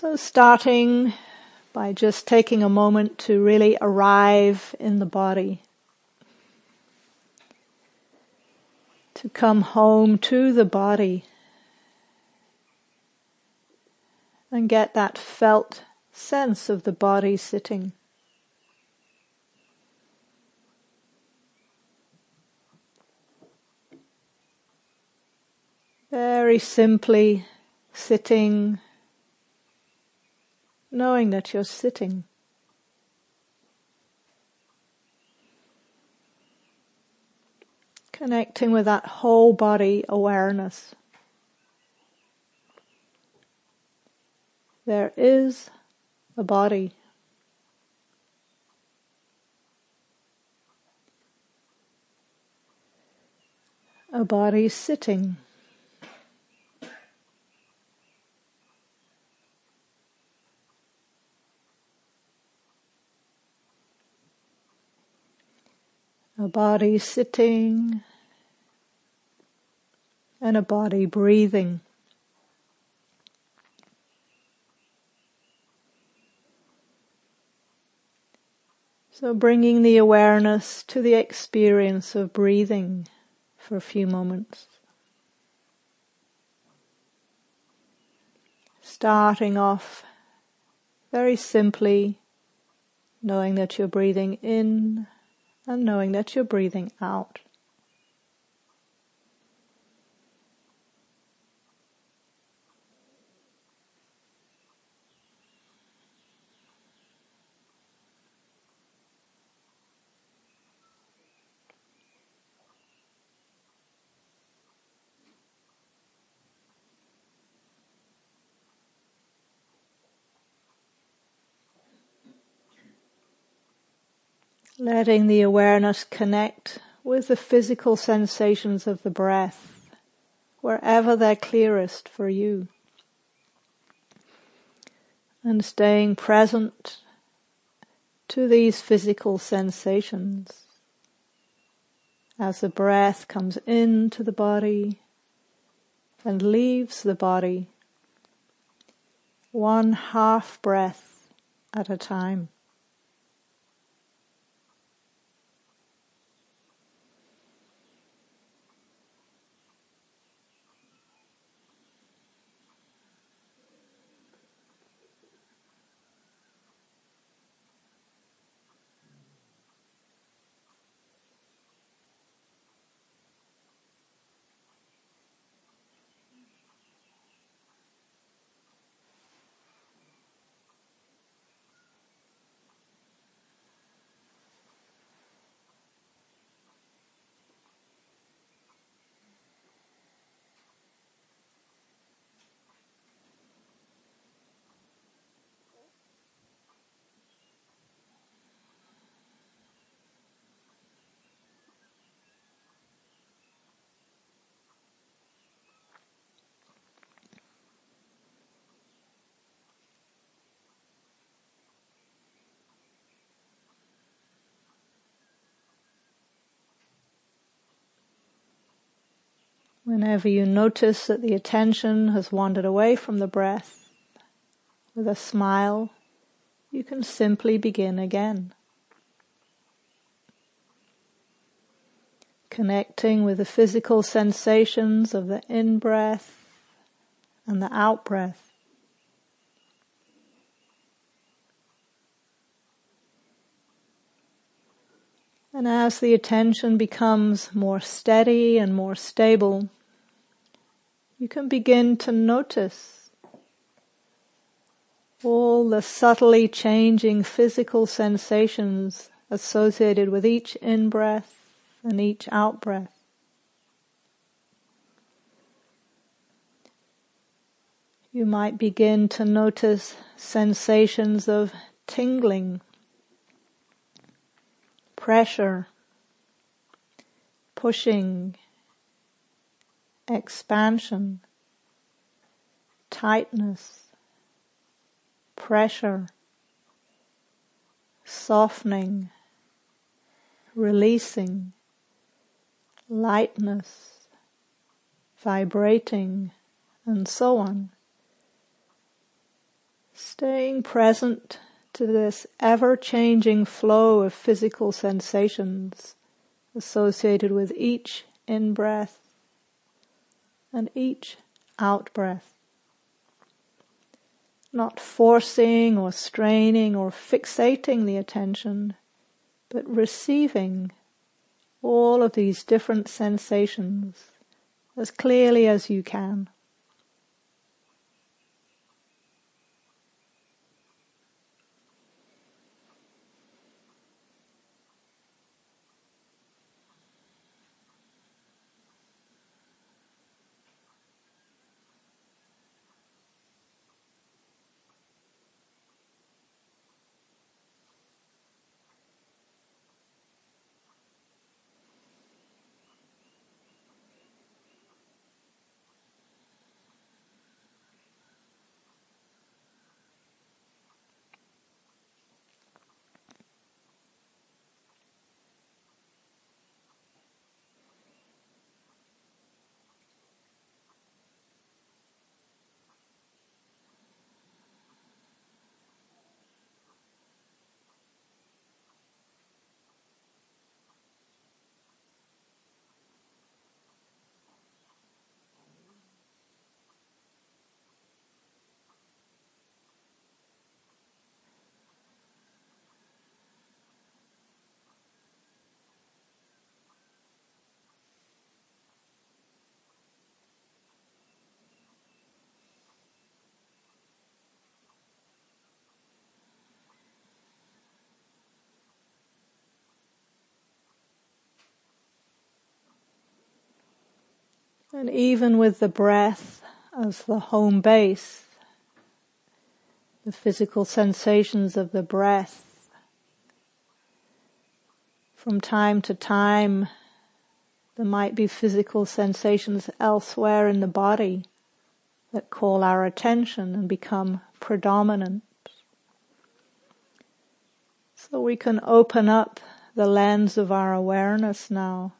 So starting by just taking a moment to really arrive in the body. To come home to the body and get that felt sense of the body sitting. Very simply sitting, knowing that you're sitting. Connecting with that whole body awareness. There is a body. A body sitting. A body sitting and a body breathing. So bringing the awareness to the experience of breathing for a few moments. Starting off very simply, knowing that you're breathing in and knowing that you're breathing out. Letting the awareness connect with the physical sensations of the breath, wherever they're clearest for you. And staying present to these physical sensations as the breath comes into the body and leaves the body one half breath at a time. Whenever you notice that the attention has wandered away from the breath, with a smile, you can simply begin again. Connecting with the physical sensations of the in-breath and the out-breath. And as the attention becomes more steady and more stable, you can begin to notice all the subtly changing physical sensations associated with each in-breath and each out-breath. You might begin to notice sensations of tingling, pressure, pushing, expansion, tightness, pressure, softening, releasing, lightness, vibrating, and so on. Staying present to this ever-changing flow of physical sensations associated with each in-breath and each out-breath. Not forcing or straining or fixating the attention, but receiving all of these different sensations as clearly as you can. And even with the breath as the home base, the physical sensations of the breath, from time to time, there might be physical sensations elsewhere in the body that call our attention and become predominant. So we can open up the lens of our awareness now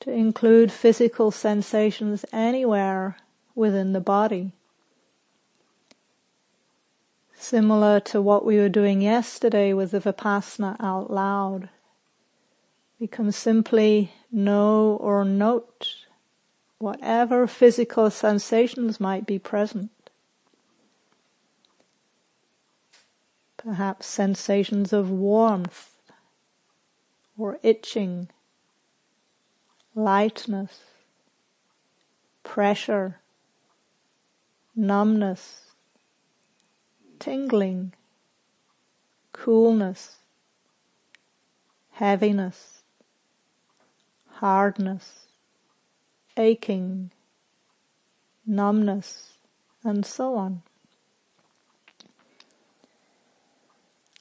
to include physical sensations anywhere within the body. Similar to what we were doing yesterday with the Vipassana out loud. We can simply know or note whatever physical sensations might be present. Perhaps sensations of warmth or itching lightness, pressure, numbness, tingling, coolness, heaviness, hardness, aching, numbness, and so on.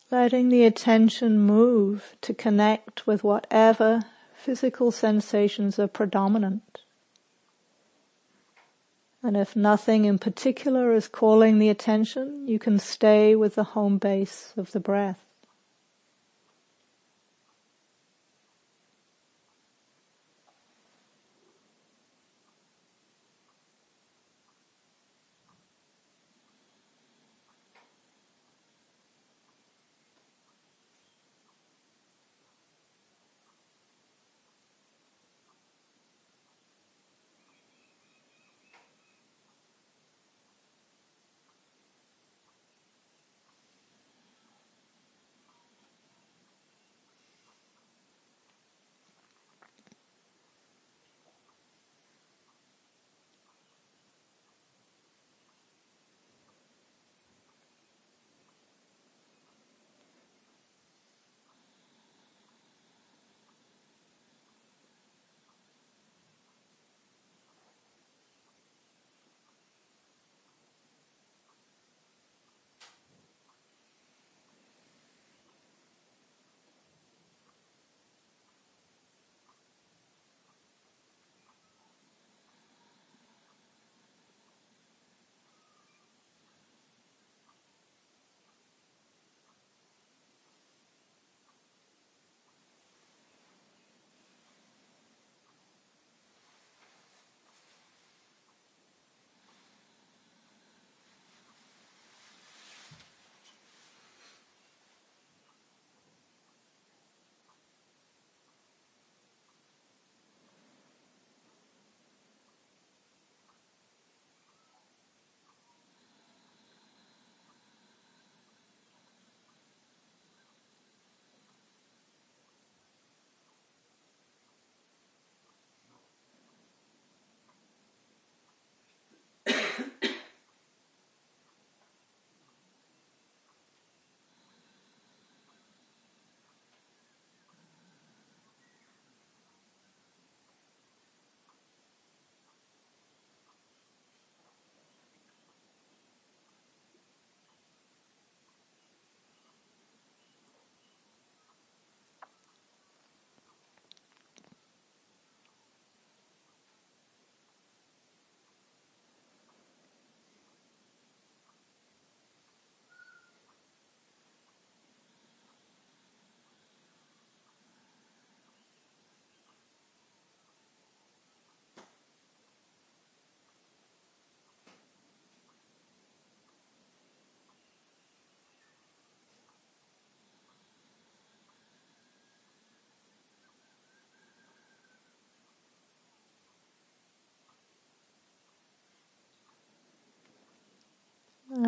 Letting the attention move to connect with whatever physical sensations are predominant. And if nothing in particular is calling the attention, you can stay with the home base of the breath.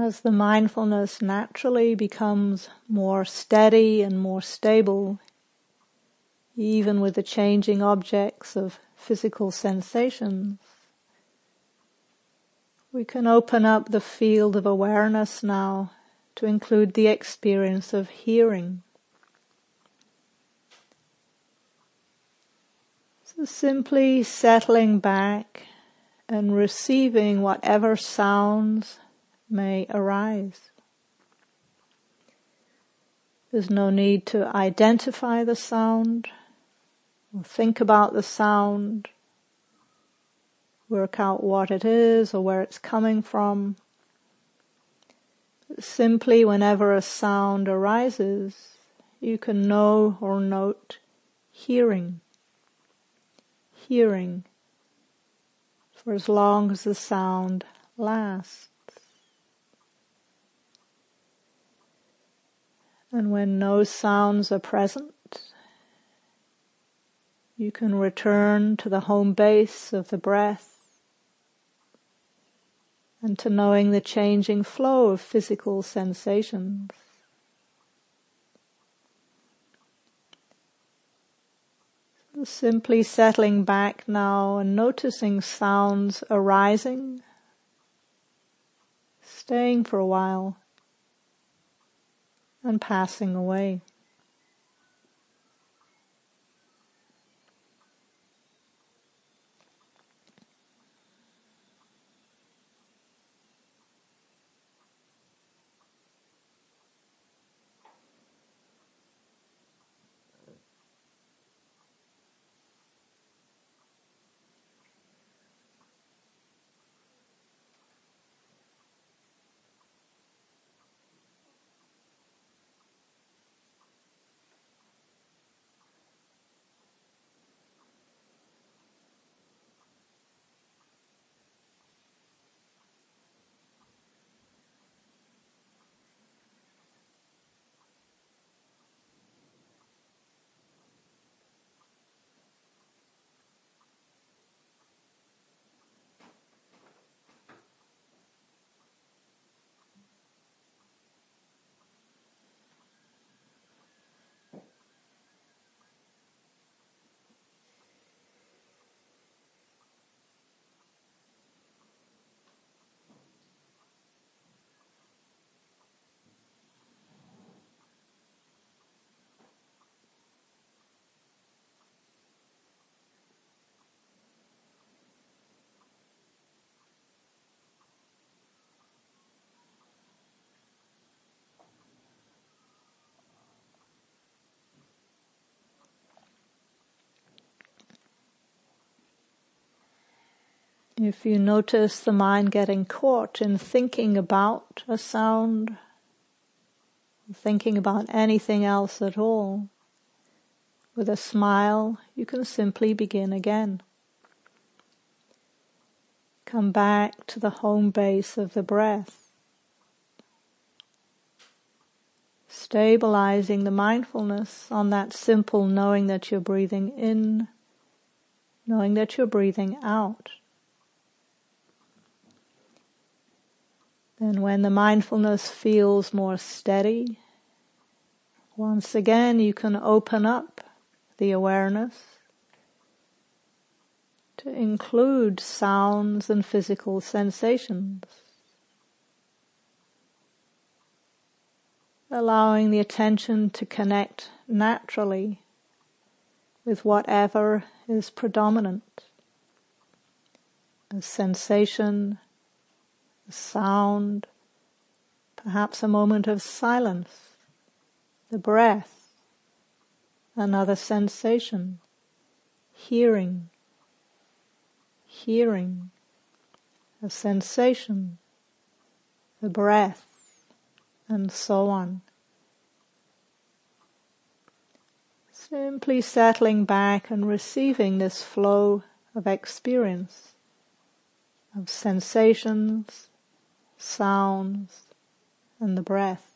As the mindfulness naturally becomes more steady and more stable, even with the changing objects of physical sensations, we can open up the field of awareness now to include the experience of hearing. So simply settling back and receiving whatever sounds may arise. There's no need to identify the sound or think about the sound, work out what it is or where it's coming from. Simply whenever a sound arises, you can know or note hearing. Hearing for as long as the sound lasts. And when no sounds are present, you can return to the home base of the breath and to knowing the changing flow of physical sensations. Simply settling back now and noticing sounds arising, staying for a while, and passing away. If you notice the mind getting caught in thinking about a sound, thinking about anything else at all, with a smile, you can simply begin again. Come back to the home base of the breath. Stabilizing the mindfulness on that simple knowing that you're breathing in, knowing that you're breathing out. Then when the mindfulness feels more steady, once again you can open up the awareness to include sounds and physical sensations. Allowing the attention to connect naturally with whatever is predominant. A sensation, sound, perhaps a moment of silence, the breath, another sensation, hearing, hearing, a sensation, the breath, and so on. Simply settling back and receiving this flow of experience, of sensations, sounds, and the breath.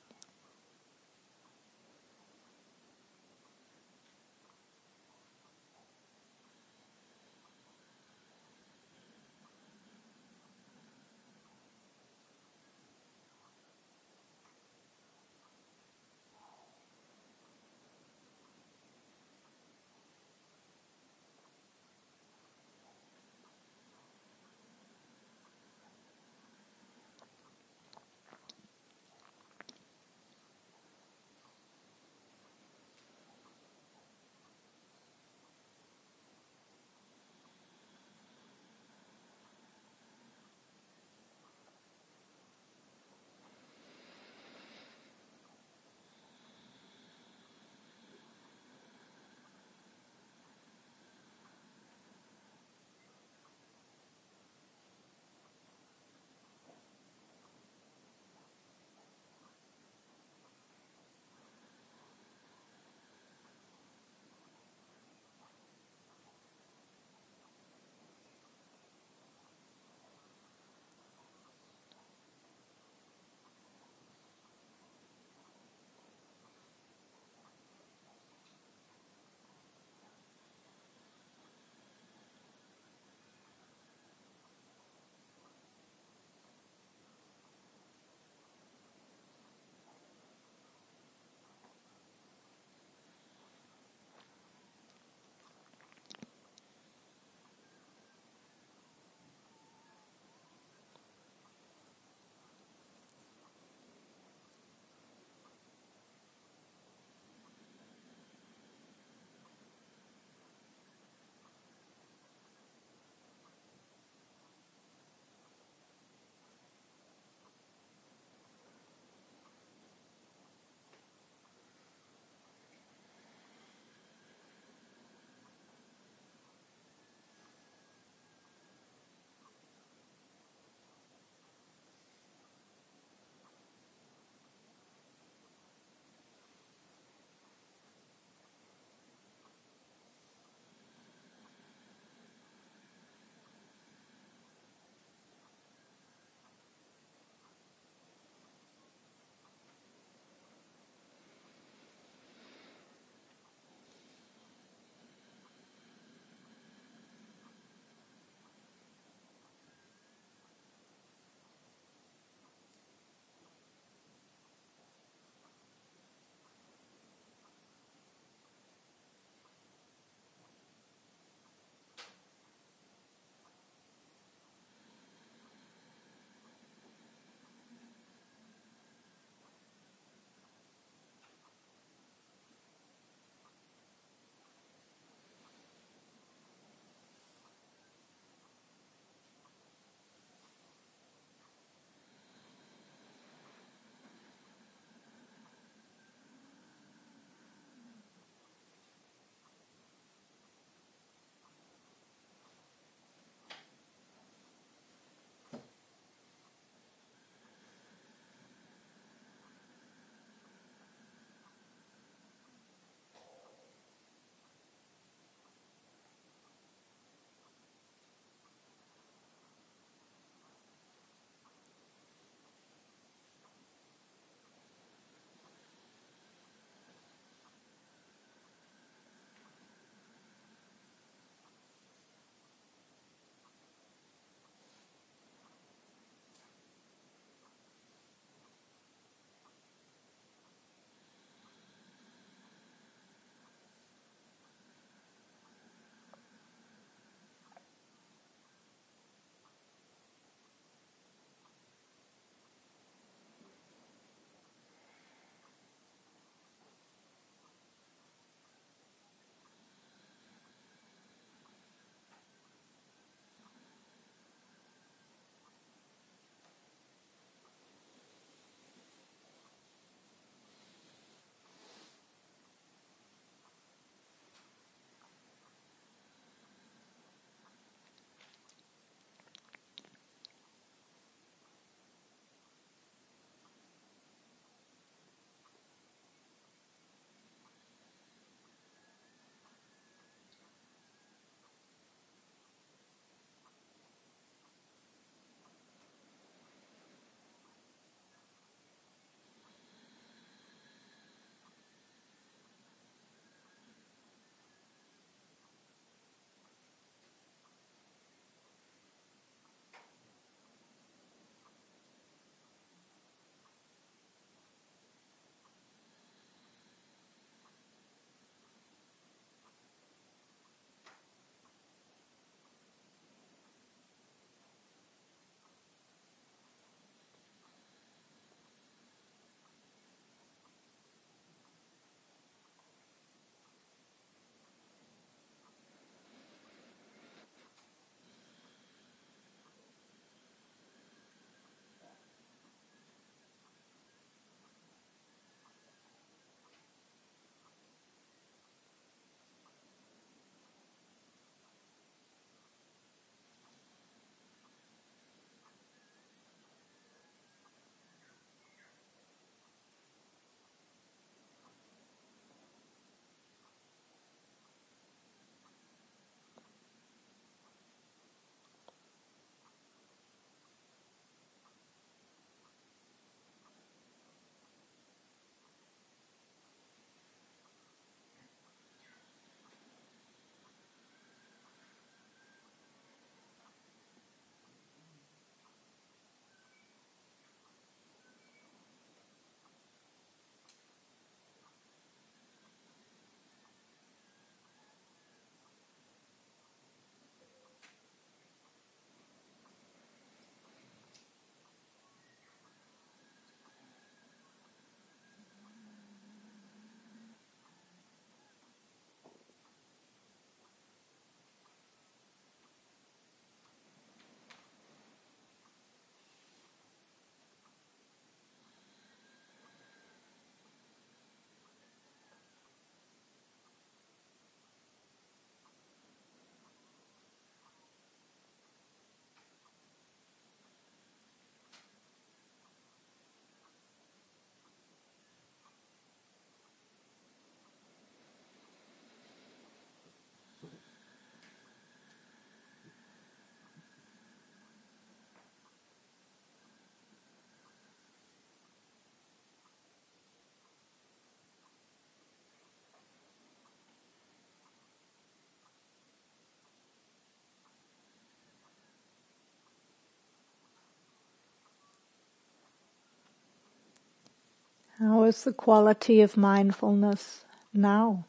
How is the quality of mindfulness now?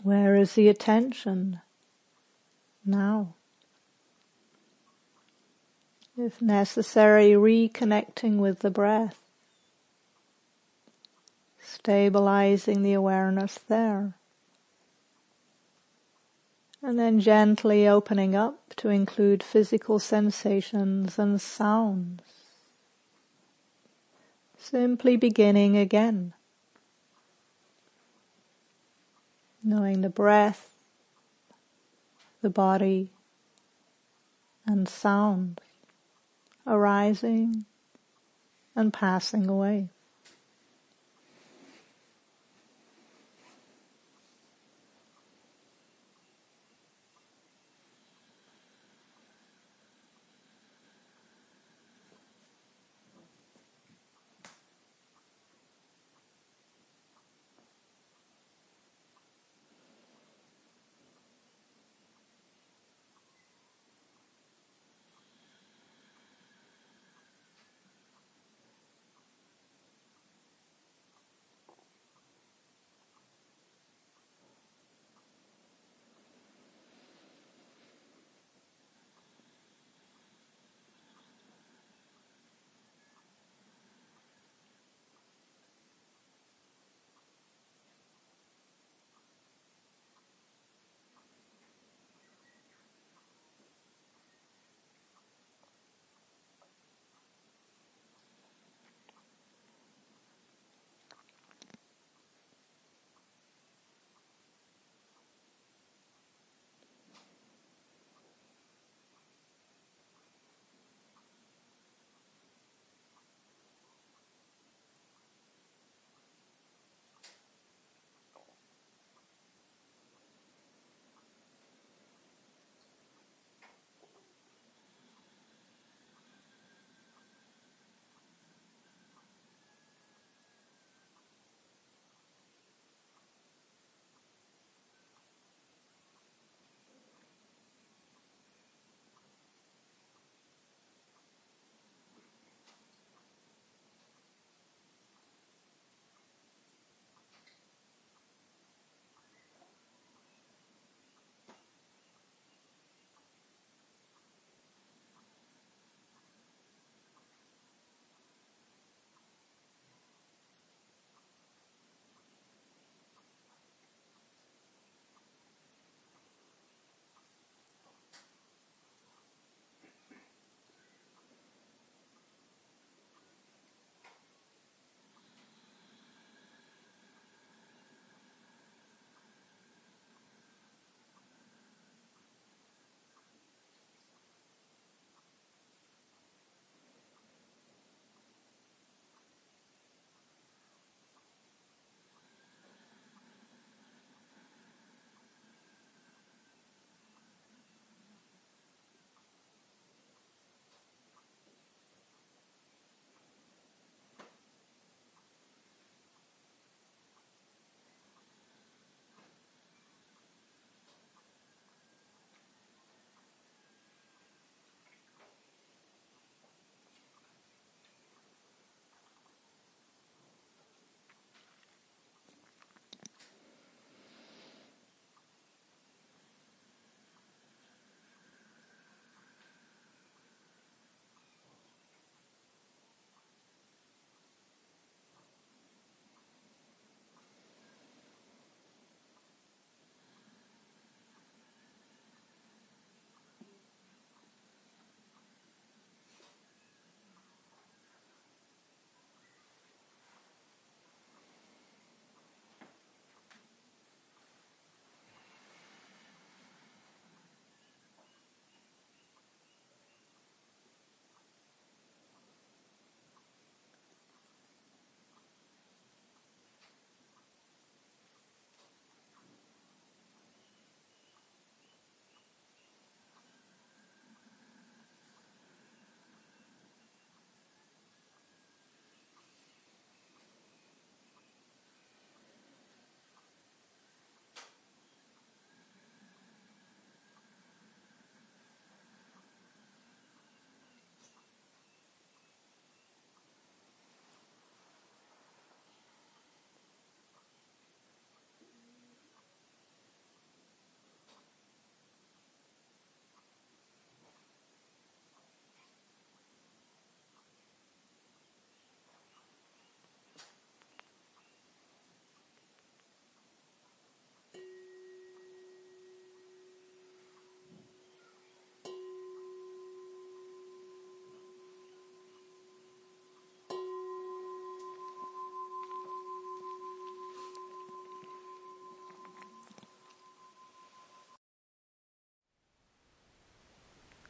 Where is the attention now? If necessary, reconnecting with the breath, stabilizing the awareness there. And then gently opening up to include physical sensations and sounds. Simply beginning again. Knowing the breath, the body, and sound arising and passing away.